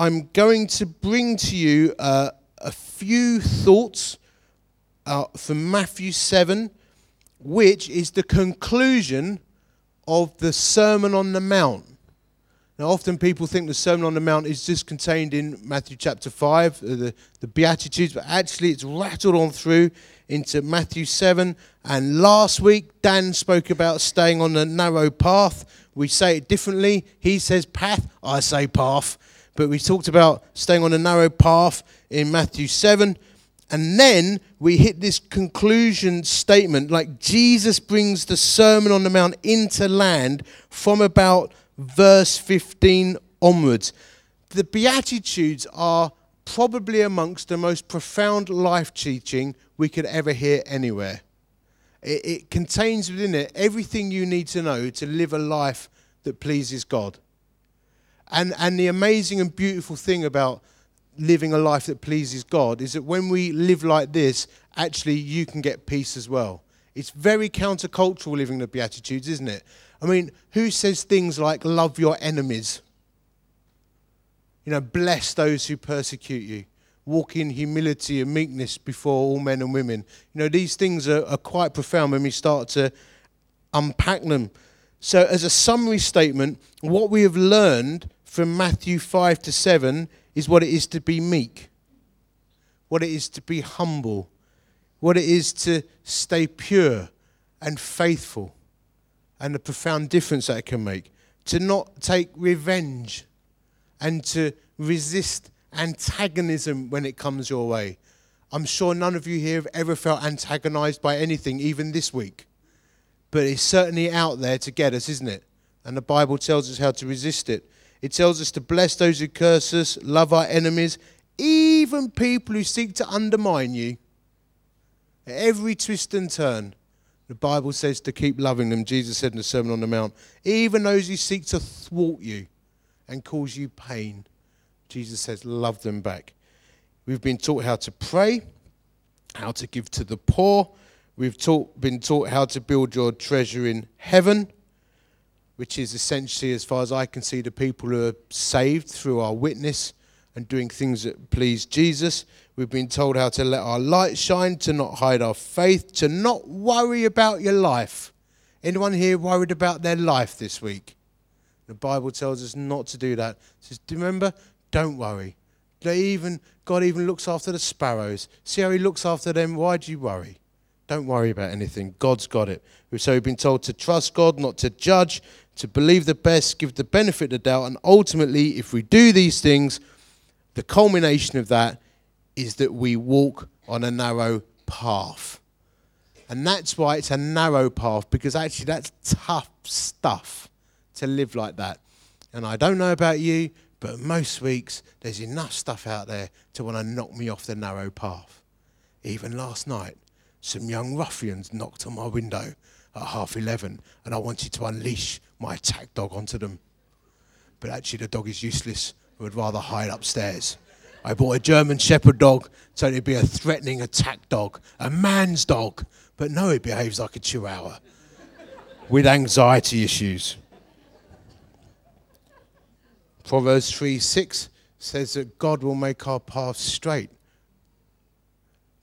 I'm going to bring to you uh, a few thoughts uh, from Matthew 7, which is the conclusion of the Sermon on the Mount. Now, often people think the Sermon on the Mount is just contained in Matthew chapter 5, uh, the, the Beatitudes, but actually it's rattled on through into Matthew 7. And last week, Dan spoke about staying on the narrow path. We say it differently. He says path, I say path. But we talked about staying on a narrow path in Matthew 7. And then we hit this conclusion statement like Jesus brings the Sermon on the Mount into land from about verse 15 onwards. The Beatitudes are probably amongst the most profound life teaching we could ever hear anywhere. It, it, contains within it everything you need to know to live a life that pleases God. And, and the amazing and beautiful thing about living a life that pleases God is that when we live like this, actually you can get peace as well. It's very countercultural living the Beatitudes, isn't it? I mean, who says things like, love your enemies? You know, bless those who persecute you. Walk in humility and meekness before all men and women. You know, these things are, are quite profound when we start to unpack them. So, as a summary statement, what we have learned from Matthew 5 to 7 is what it is to be meek, what it is to be humble, what it is to stay pure and faithful and the profound difference that it can make. To not take revenge and to resist antagonism when it comes your way. I'm sure none of you here have ever felt antagonized by anything, even this week. But it's certainly out there to get us, isn't it? And the Bible tells us how to resist it. It tells us to bless those who curse us, love our enemies, even people who seek to undermine you. At every twist and turn, the Bible says to keep loving them. Jesus said in the Sermon on the Mount, even those who seek to thwart you and cause you pain, Jesus says, love them back. We've been taught how to pray, how to give to the poor. We've taught, been taught how to build your treasure in heaven, which is essentially, as far as I can see, the people who are saved through our witness and doing things that please Jesus. We've been told how to let our light shine, to not hide our faith, to not worry about your life. Anyone here worried about their life this week? The Bible tells us not to do that. It says, do you remember? Don't worry. They even God even looks after the sparrows. See how he looks after them? Why do you worry? Don't worry about anything. God's got it. So we've been told to trust God, not to judge, to believe the best, give the benefit of the doubt, and ultimately, if we do these things, the culmination of that is that we walk on a narrow path. And that's why it's a narrow path, because actually that's tough stuff to live like that. And I don't know about you, but most weeks there's enough stuff out there to want to knock me off the narrow path. Even last night, some young ruffians knocked on my window at half 11, and I wanted to unleash my attack dog onto them. But actually, the dog is useless I would rather hide upstairs. I bought a German Shepherd dog so it'd be a threatening attack dog, a man's dog. But no, it behaves like a chihuahua with anxiety issues. Proverbs 3 6 says that God will make our path straight.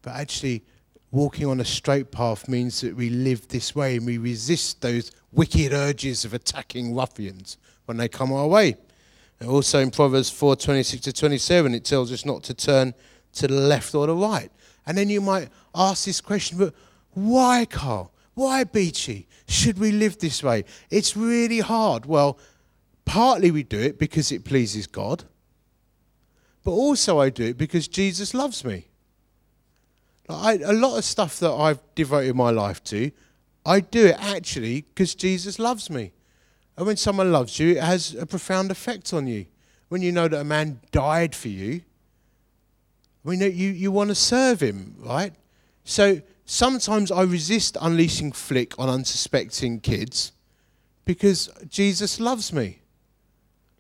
But actually, walking on a straight path means that we live this way and we resist those wicked urges of attacking ruffians when they come our way. And also in Proverbs 4 26 to 27, it tells us not to turn to the left or the right. And then you might ask this question, but why, Carl? Why, Beachy? Should we live this way? It's really hard. Well, partly we do it because it pleases God, but also I do it because Jesus loves me. I, a lot of stuff that I've devoted my life to, I do it actually because Jesus loves me. And when someone loves you, it has a profound effect on you. When you know that a man died for you, I mean, you, you want to serve him, right? So sometimes I resist unleashing flick on unsuspecting kids because Jesus loves me.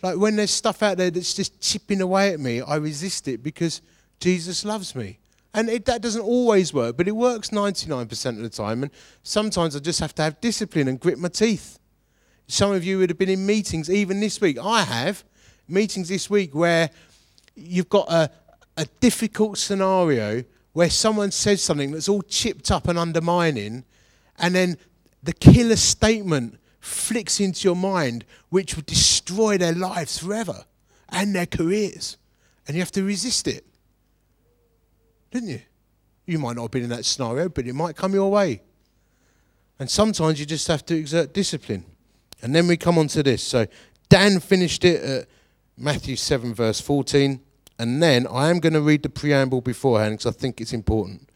Like when there's stuff out there that's just chipping away at me, I resist it because Jesus loves me. And it, that doesn't always work, but it works 99% of the time. And sometimes I just have to have discipline and grit my teeth. Some of you would have been in meetings even this week. I have meetings this week where you've got a, a difficult scenario where someone says something that's all chipped up and undermining, and then the killer statement flicks into your mind, which would destroy their lives forever and their careers. And you have to resist it. Didn't you? You might not have been in that scenario, but it might come your way. And sometimes you just have to exert discipline. And then we come on to this. So Dan finished it at Matthew 7, verse 14. And then I am going to read the preamble beforehand because I think it's important.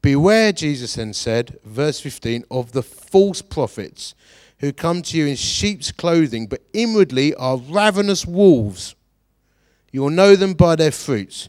Beware, Jesus then said, verse 15, of the false prophets who come to you in sheep's clothing, but inwardly are ravenous wolves. You will know them by their fruits.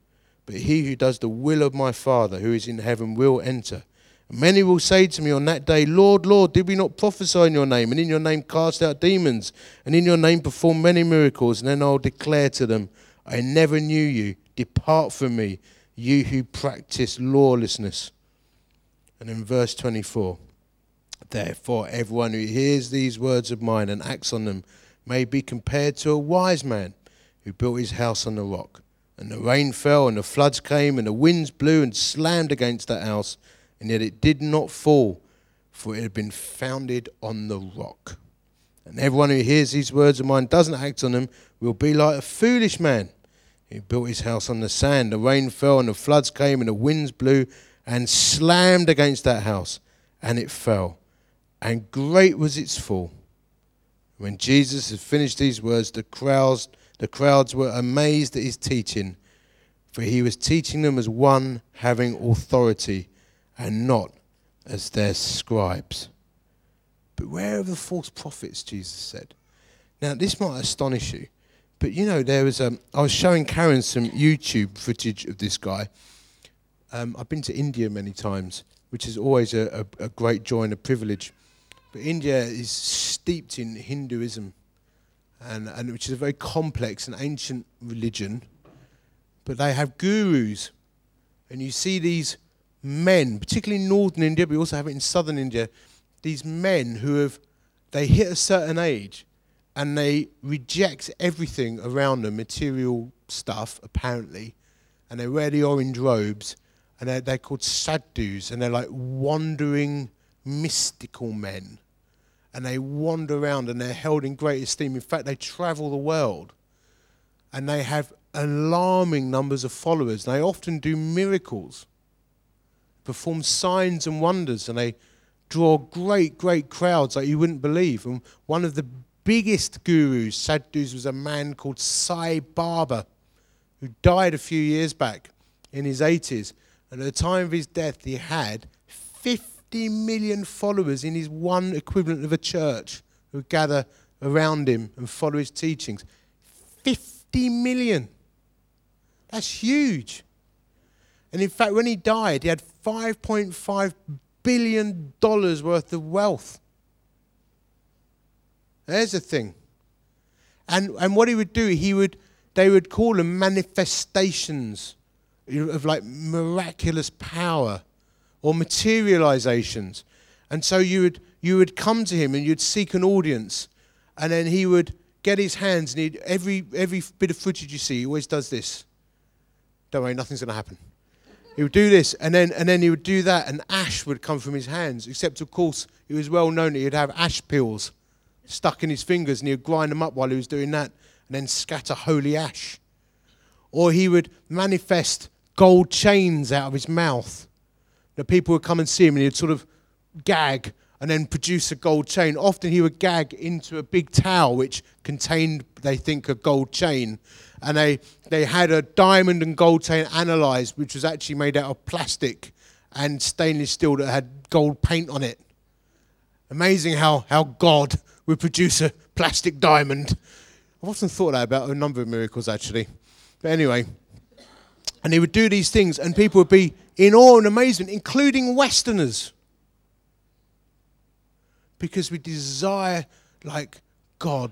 but he who does the will of my Father who is in heaven will enter. Many will say to me on that day, Lord, Lord, did we not prophesy in your name, and in your name cast out demons, and in your name perform many miracles? And then I'll declare to them, I never knew you. Depart from me, you who practice lawlessness. And in verse 24, therefore, everyone who hears these words of mine and acts on them may be compared to a wise man who built his house on the rock. And the rain fell, and the floods came, and the winds blew and slammed against that house and yet it did not fall, for it had been founded on the rock. And everyone who hears these words of mine doesn't act on them will be like a foolish man who built his house on the sand. The rain fell, and the floods came, and the winds blew and slammed against that house, and it fell. And great was its fall. When Jesus had finished these words, the crowds, the crowds were amazed at his teaching, for he was teaching them as one having authority and not as their scribes. Beware of the false prophets, Jesus said. Now, this might astonish you, but you know, there was a, I was showing Karen some YouTube footage of this guy. Um, I've been to India many times, which is always a, a, a great joy and a privilege. But India is steeped in Hinduism, and, and which is a very complex and ancient religion. But they have gurus, and you see these men, particularly in northern India, but we also have it in southern India, these men who have, they hit a certain age and they reject everything around them, material stuff, apparently, and they wear the orange robes, and they're, they're called sadhus, and they're like wandering, mystical men. And they wander around and they're held in great esteem. In fact, they travel the world and they have alarming numbers of followers. They often do miracles perform signs and wonders, and they draw great, great crowds like you wouldn't believe. And one of the biggest gurus, sadhus, was a man called Sai Baba, who died a few years back in his 80s. And at the time of his death, he had 50 million followers in his one equivalent of a church who gather around him and follow his teachings. 50 million. That's huge. And in fact, when he died, he had $5.5 billion worth of wealth. There's the thing. And, and what he would do, he would, they would call them manifestations of like miraculous power or materializations. And so you would, you would come to him and you'd seek an audience, and then he would get his hands, and he'd, every, every bit of footage you see, he always does this. Don't worry, nothing's going to happen. He would do this, and then, and then he would do that, and ash would come from his hands. Except, of course, it was well known that he'd have ash peels stuck in his fingers, and he would grind them up while he was doing that, and then scatter holy ash. Or he would manifest gold chains out of his mouth. The people would come and see him, and he'd sort of gag and then produce a gold chain. Often he would gag into a big towel which contained, they think, a gold chain and they, they had a diamond and gold chain analyzed, which was actually made out of plastic and stainless steel that had gold paint on it. Amazing how, how God would produce a plastic diamond. I've often thought that about a number of miracles, actually. But anyway, And he would do these things, and people would be in awe and amazement, including Westerners. Because we desire, like, God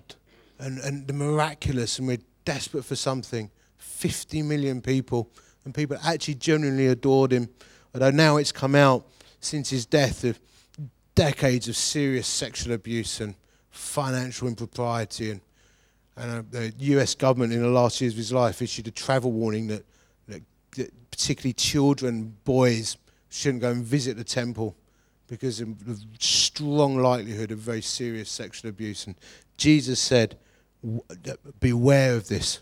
and, and the miraculous, and we're desperate for something. 50 million people, and people actually genuinely adored him. Although now it's come out since his death of decades of serious sexual abuse and financial impropriety. And, and uh, the US government, in the last years of his life, issued a travel warning that, particularly children, boys, shouldn't go and visit the temple because of the strong likelihood of very serious sexual abuse. And Jesus said, Beware of this.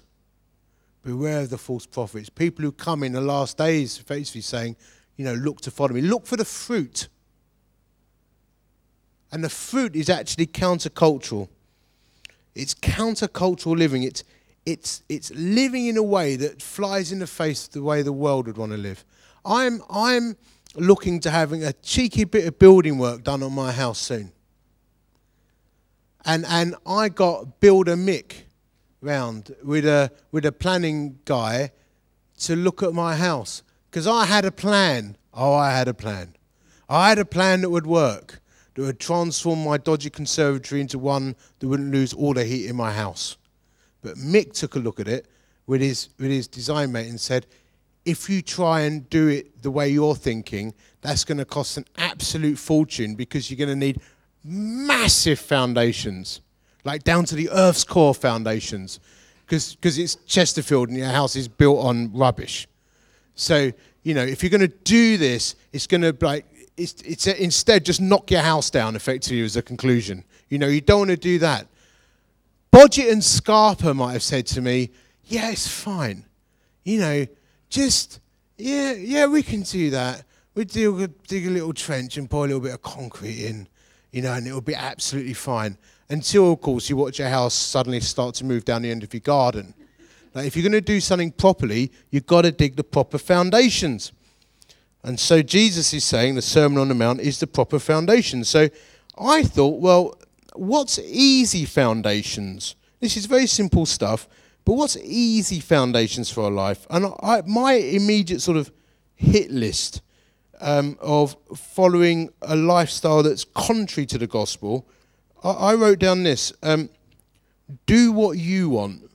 Beware of the false prophets. People who come in the last days, basically saying, you know, look to follow me. Look for the fruit. And the fruit is actually countercultural. It's countercultural living. It's, it's, it's living in a way that flies in the face of the way the world would want to live. I'm, I'm looking to having a cheeky bit of building work done on my house soon. And, and I got Builder Mick round with a, with a planning guy to look at my house. Because I had a plan. Oh, I had a plan. I had a plan that would work that would transform my dodgy conservatory into one that wouldn't lose all the heat in my house. But Mick took a look at it with his, with his design mate and said, if you try and do it the way you're thinking, that's going to cost an absolute fortune because you're going to need massive foundations, like down to the Earth's core foundations, because it's Chesterfield and your house is built on rubbish. So, you know, if you're going to do this, it's going to like it's, it's a, instead just knock your house down effectively as a conclusion. You know, you don't want to do that. Bodgit and Scarper might have said to me, yeah, it's fine. You know, just, yeah, yeah, we can do that. We do dig a little trench and pour a little bit of concrete in, you know, and it'll be absolutely fine. Until, of course, you watch your house suddenly start to move down the end of your garden. Now, if you're going to do something properly, you've got to dig the proper foundations. And so Jesus is saying the Sermon on the Mount is the proper foundation. So I thought, well, what's easy foundations? This is very simple stuff, but what's easy foundations for our life? And I, my immediate sort of hit list um, of following a lifestyle that's contrary to the gospel, I, I wrote down this um, do what you want.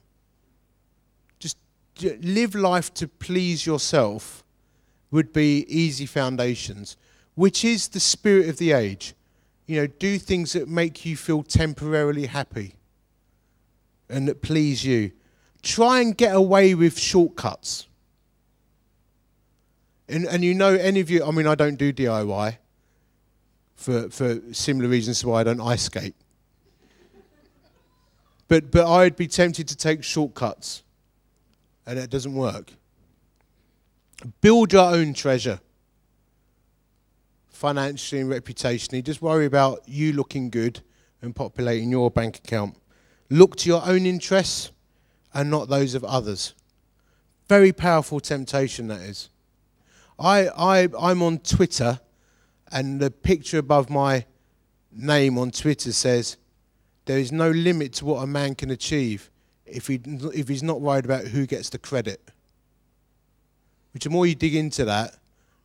Just live life to please yourself would be easy foundations, which is the spirit of the age. You know, do things that make you feel temporarily happy and that please you. Try and get away with shortcuts. And, and you know, any of you, I mean, I don't do DIY for, for similar reasons to why I don't ice skate. But, but I'd be tempted to take shortcuts, and it doesn't work. Build your own treasure, financially and reputationally. Just worry about you looking good and populating your bank account. Look to your own interests and not those of others. Very powerful temptation, that is. I, I, I'm on Twitter, and the picture above my name on Twitter says, There is no limit to what a man can achieve if, he, if he's not worried about who gets the credit. Which the more you dig into that,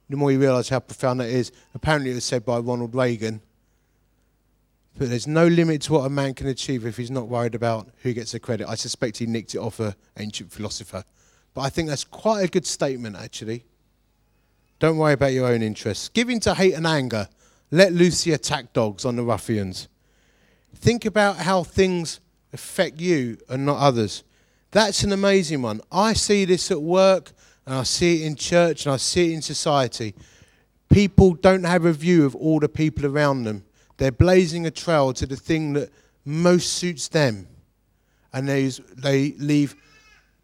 the more you realise how profound that is. Apparently, it was said by Ronald Reagan. But there's no limit to what a man can achieve if he's not worried about who gets the credit. I suspect he nicked it off an ancient philosopher. But I think that's quite a good statement, actually. Don't worry about your own interests. Give in to hate and anger. Let loose the attack dogs on the ruffians. Think about how things affect you and not others. That's an amazing one. I see this at work and I see it in church and I see it in society. People don't have a view of all the people around them. They're blazing a trail to the thing that most suits them. And they, they leave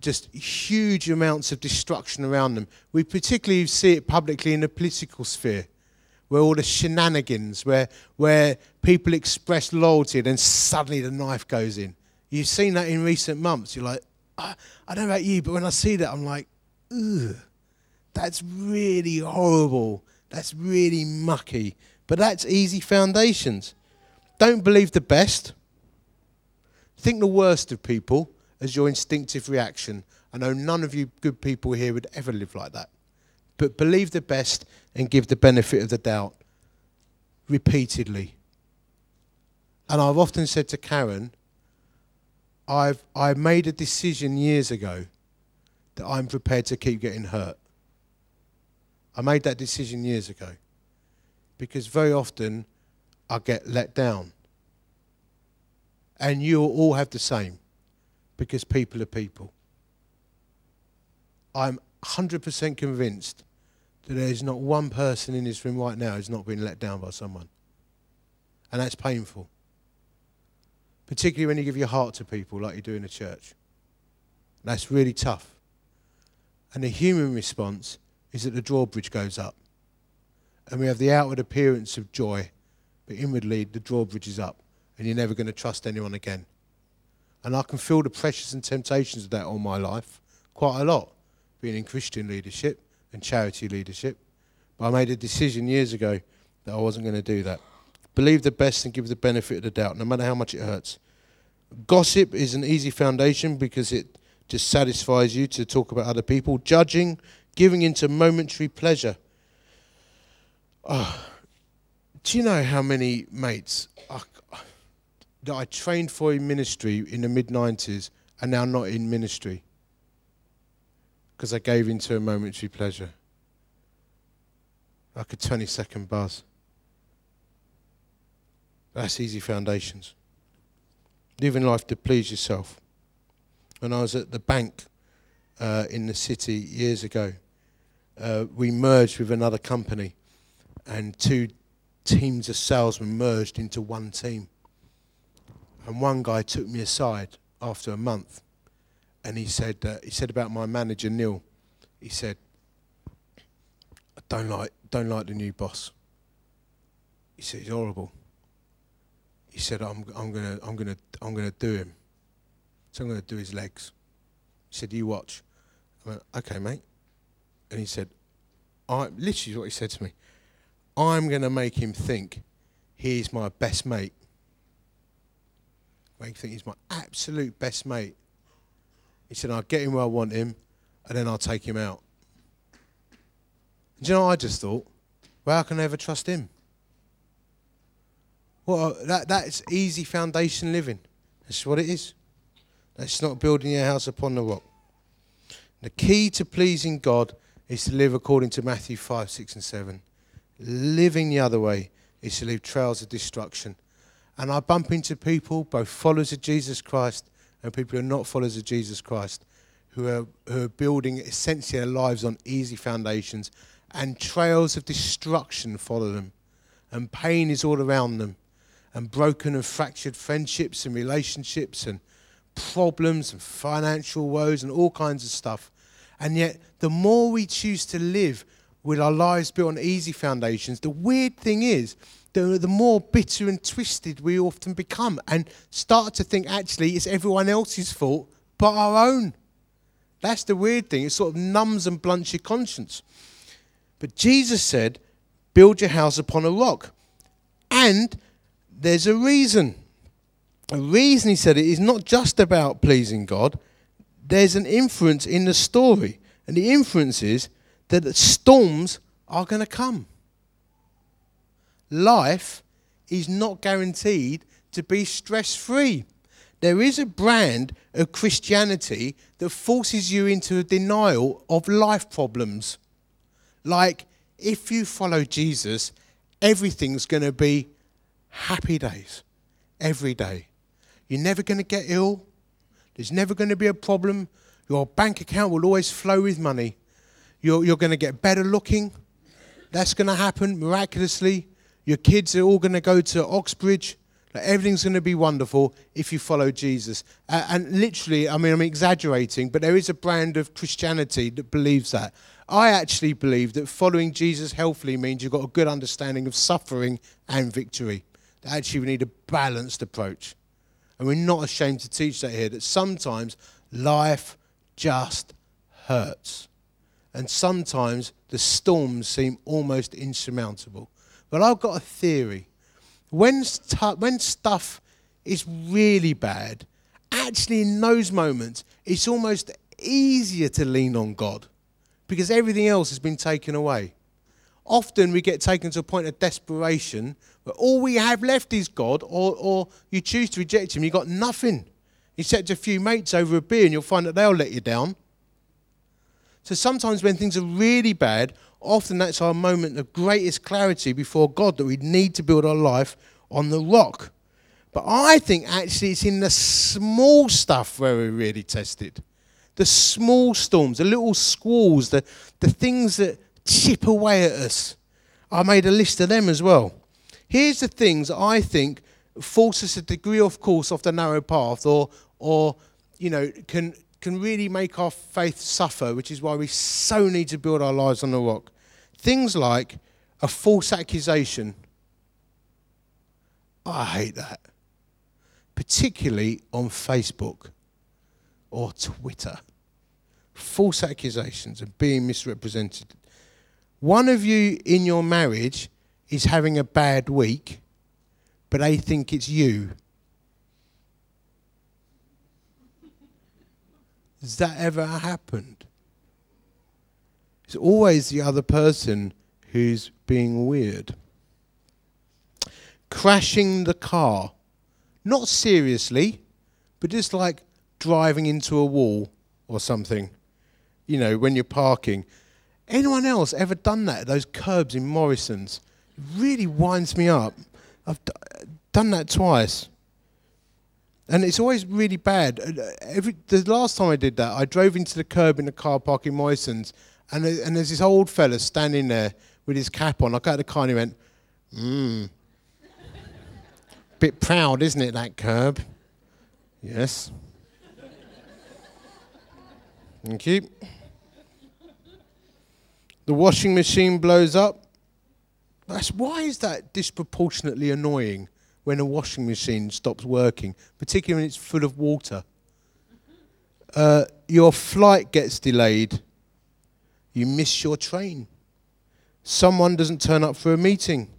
just huge amounts of destruction around them. We particularly see it publicly in the political sphere, where all the shenanigans, where, where people express loyalty and then suddenly the knife goes in. You've seen that in recent months. You're like, I, I don't know about you, but when I see that, I'm like, ugh, that's really horrible. That's really mucky. But that's easy foundations. Don't believe the best. Think the worst of people as your instinctive reaction. I know none of you good people here would ever live like that. But believe the best and give the benefit of the doubt repeatedly. And I've often said to Karen, I've I made a decision years ago that I'm prepared to keep getting hurt. I made that decision years ago because very often I get let down. And you'll all have the same because people are people. I'm 100% convinced that there's not one person in this room right now who's not been let down by someone. And that's painful. Particularly when you give your heart to people like you do in a church. That's really tough. And the human response is that the drawbridge goes up. And we have the outward appearance of joy, but inwardly the drawbridge is up, and you're never going to trust anyone again. And I can feel the pressures and temptations of that all my life quite a lot, being in Christian leadership and charity leadership. But I made a decision years ago that I wasn't going to do that. Believe the best and give the benefit of the doubt, no matter how much it hurts. Gossip is an easy foundation because it just satisfies you to talk about other people. Judging, giving into momentary pleasure. Oh, do you know how many mates I, that I trained for in ministry in the mid 90s are now not in ministry? Because I gave into a momentary pleasure. Like a 20 second buzz. That's easy foundations. Living life to please yourself. When I was at the bank uh, in the city years ago, uh, we merged with another company, and two teams of salesmen merged into one team. And one guy took me aside after a month, and he said, uh, he said about my manager Neil, he said, I don't like, don't like the new boss. He said he's horrible. He said I'm, I'm gonna, I'm gonna, I'm gonna do him. So I'm gonna do his legs. He said, you watch. I went, okay, mate and he said, I literally what he said to me. I'm going to make him think he's my best mate. Make him think he's my absolute best mate. He said, I'll get him where I want him, and then I'll take him out. And do you know what I just thought? Well, how can I ever trust him? Well, that, that's easy foundation living. That's what it is. That's not building your house upon the rock. The key to pleasing God is to live according to Matthew 5, 6, and 7. Living the other way is to leave trails of destruction. And I bump into people, both followers of Jesus Christ and people who are not followers of Jesus Christ, who are, who are building essentially their lives on easy foundations, and trails of destruction follow them. And pain is all around them, and broken and fractured friendships and relationships, and problems and financial woes, and all kinds of stuff. And yet, the more we choose to live with our lives built on easy foundations, the weird thing is, the, the more bitter and twisted we often become and start to think actually it's everyone else's fault but our own. That's the weird thing. It sort of numbs and blunts your conscience. But Jesus said, build your house upon a rock. And there's a reason. A reason he said it is not just about pleasing God, there's an inference in the story. And the inference is that storms are going to come. Life is not guaranteed to be stress free. There is a brand of Christianity that forces you into a denial of life problems. Like, if you follow Jesus, everything's going to be happy days every day. You're never going to get ill. There's never going to be a problem. Your bank account will always flow with money. You're, you're going to get better looking. That's going to happen miraculously. Your kids are all going to go to Oxbridge. Like everything's going to be wonderful if you follow Jesus. Uh, and literally, I mean, I'm exaggerating, but there is a brand of Christianity that believes that. I actually believe that following Jesus healthily means you've got a good understanding of suffering and victory. That actually, we need a balanced approach. And we're not ashamed to teach that here, that sometimes life just hurts. And sometimes the storms seem almost insurmountable. But I've got a theory. When, stu- when stuff is really bad, actually in those moments, it's almost easier to lean on God because everything else has been taken away. Often we get taken to a point of desperation all we have left is God, or, or you choose to reject Him, you've got nothing. Except a few mates over a beer, and you'll find that they'll let you down. So sometimes when things are really bad, often that's our moment of greatest clarity before God that we need to build our life on the rock. But I think actually it's in the small stuff where we're really tested. The small storms, the little squalls, the, the things that chip away at us. I made a list of them as well. Here's the things I think force us a degree of course off the narrow path or, or you know, can, can really make our faith suffer, which is why we so need to build our lives on the rock. Things like a false accusation. I hate that particularly on Facebook or Twitter. False accusations and being misrepresented. One of you in your marriage is having a bad week, but they think it's you. Has that ever happened? It's always the other person who's being weird. Crashing the car not seriously, but just like driving into a wall or something, you know, when you're parking. Anyone else ever done that? Those curbs in Morrison's? Really winds me up. I've d- done that twice. And it's always really bad. Uh, every, the last time I did that, I drove into the curb in the car park in Morrison's, and, and there's this old fella standing there with his cap on. I got out the car and he went, mmm, Bit proud, isn't it, that curb? Yes. Thank you. The washing machine blows up. That's why is that disproportionately annoying when a washing machine stops working, particularly when it's full of water? Uh, your flight gets delayed. You miss your train. Someone doesn't turn up for a meeting,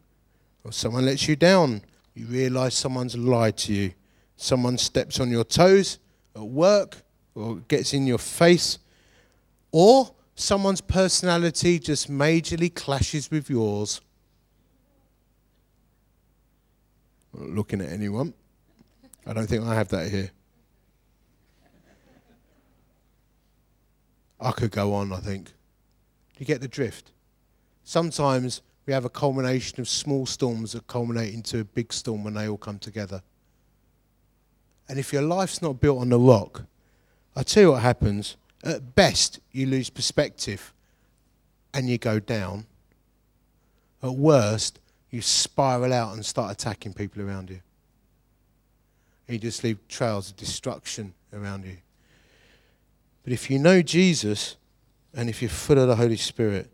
or someone lets you down. You realize someone's lied to you. Someone steps on your toes at work or gets in your face. Or someone's personality just majorly clashes with yours. I'm not looking at anyone. I don't think I have that here. I could go on, I think. You get the drift. Sometimes we have a culmination of small storms that culminate into a big storm when they all come together. And if your life's not built on the rock, I tell you what happens. At best, you lose perspective and you go down. At worst, you spiral out and start attacking people around you. You just leave trails of destruction around you. But if you know Jesus and if you're full of the Holy Spirit,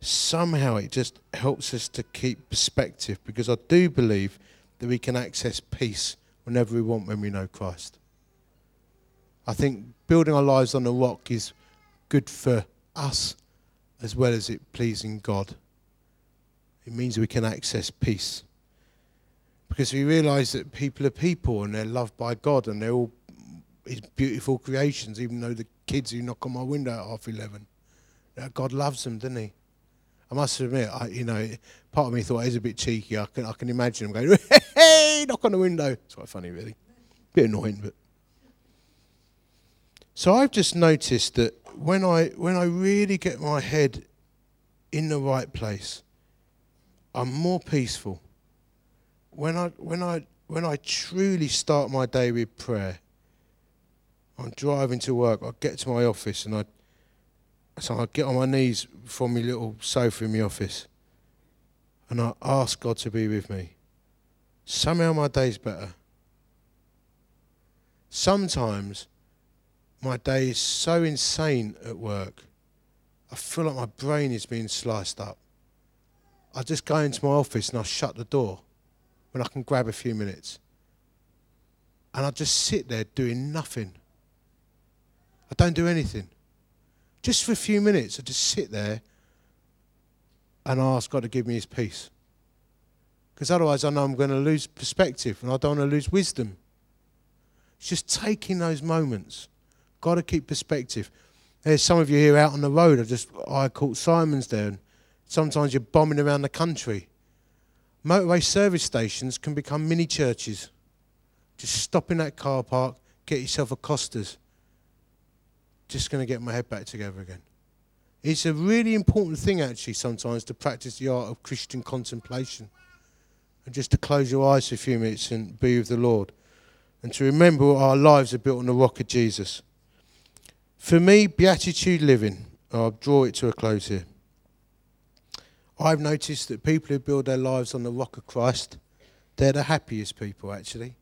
somehow it just helps us to keep perspective because I do believe that we can access peace whenever we want when we know Christ. I think building our lives on the rock is good for us as well as it pleasing God. It means we can access peace. Because we realize that people are people and they're loved by God and they're all his beautiful creations, even though the kids who knock on my window at half 11. God loves them, doesn't he? I must admit, I, you know, part of me thought was a bit cheeky. I can, I can imagine him going, hey, knock on the window. It's quite funny, really. Bit annoying, but. So I've just noticed that when I, when I really get my head in the right place, I'm more peaceful. When I, when I, when I truly start my day with prayer, I'm driving to work, I get to my office and I so I get on my knees from my little sofa in my office and I ask God to be with me. Somehow my day's better. Sometimes my day is so insane at work, I feel like my brain is being sliced up. I just go into my office and I shut the door when I can grab a few minutes. And I just sit there doing nothing. I don't do anything just for a few minutes, I just sit there and ask God to give me his peace. Because otherwise, I know I'm going to lose perspective and I don't want to lose wisdom. It's just taking those moments, Got to keep perspective. There's some of you here out on the road. I just I caught Simon's there. And sometimes you're bombing around the country. Motorway service stations can become mini churches. Just stop in that car park, get yourself a Costa's. Just going to get my head back together again. It's a really important thing, actually, sometimes to practice the art of Christian contemplation. And just to close your eyes for a few minutes and be with the Lord. And to remember our lives are built on the rock of Jesus. For me, beatitude living, I'll draw it to a close here. I've noticed that people who build their lives on the rock of Christ, they're the happiest people, actually.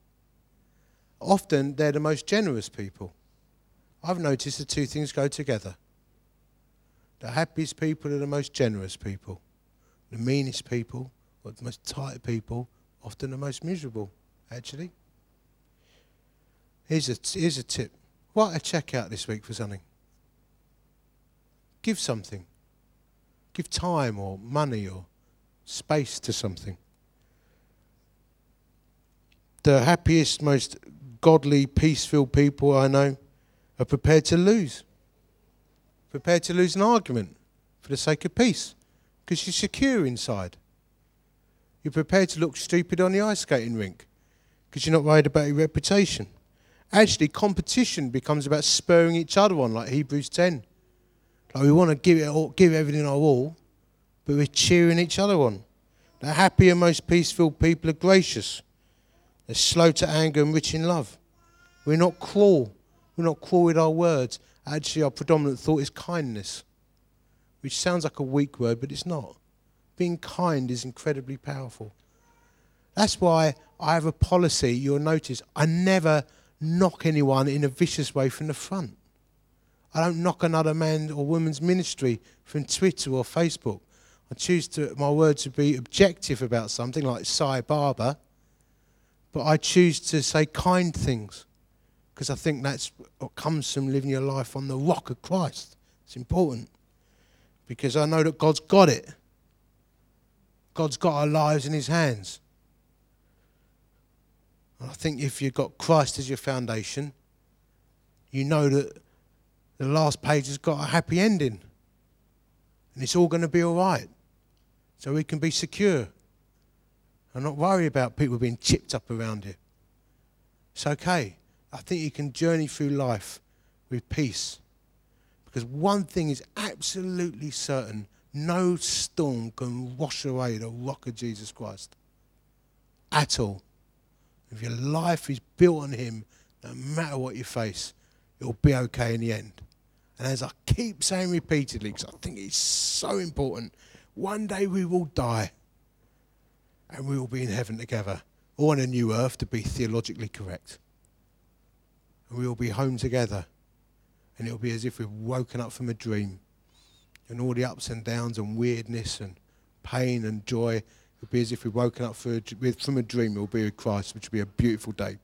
Often, they're the most generous people. I've noticed the two things go together. The happiest people are the most generous people. The meanest people, or the most tight people, often the most miserable, actually. Here's a, here's a tip. Write a check out this week for something. Give something. Give time or money or space to something. The happiest, most godly, peace filled people I know are prepared to lose. Prepared to lose an argument for the sake of peace because you're secure inside. You're prepared to look stupid on the ice skating rink because you're not worried about your reputation. Actually, competition becomes about spurring each other on, like Hebrews 10. Like we want to give it all, give everything our all, but we're cheering each other on. The happy and most peaceful people are gracious. They're slow to anger and rich in love. We're not cruel. We're not cruel with our words. Actually, our predominant thought is kindness, which sounds like a weak word, but it's not. Being kind is incredibly powerful. That's why I have a policy, you'll notice, I never knock anyone in a vicious way from the front. I don't knock another man or woman's ministry from Twitter or Facebook. I choose to, my words to be objective about something like Sai Baba, but I choose to say kind things because I think that's what comes from living your life on the rock of Christ. It's important because I know that God's got it. God's got our lives in His hands. And I think if you've got Christ as your foundation, you know that the last page has got a happy ending. And it's all going to be all right. So we can be secure and not worry about people being chipped up around you. It's okay. I think you can journey through life with peace. Because one thing is absolutely certain no storm can wash away the rock of Jesus Christ at all. If your life is built on Him, no matter what you face, it'll be okay in the end. And as I keep saying repeatedly, because I think it's so important, one day we will die and we will be in heaven together, or on a new earth to be theologically correct and we will be home together. And it'll be as if we've woken up from a dream. And all the ups and downs and weirdness and pain and joy, it'll be as if we've woken up from a dream. It will be with Christ, which will be a beautiful day.